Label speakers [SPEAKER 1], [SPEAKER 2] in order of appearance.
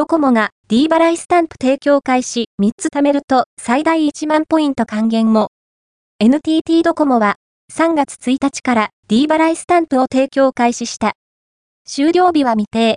[SPEAKER 1] ドコモが D 払いスタンプ提供開始3つ貯めると最大1万ポイント還元も。NTT ドコモは3月1日から D 払いスタンプを提供開始した。終了日は未定。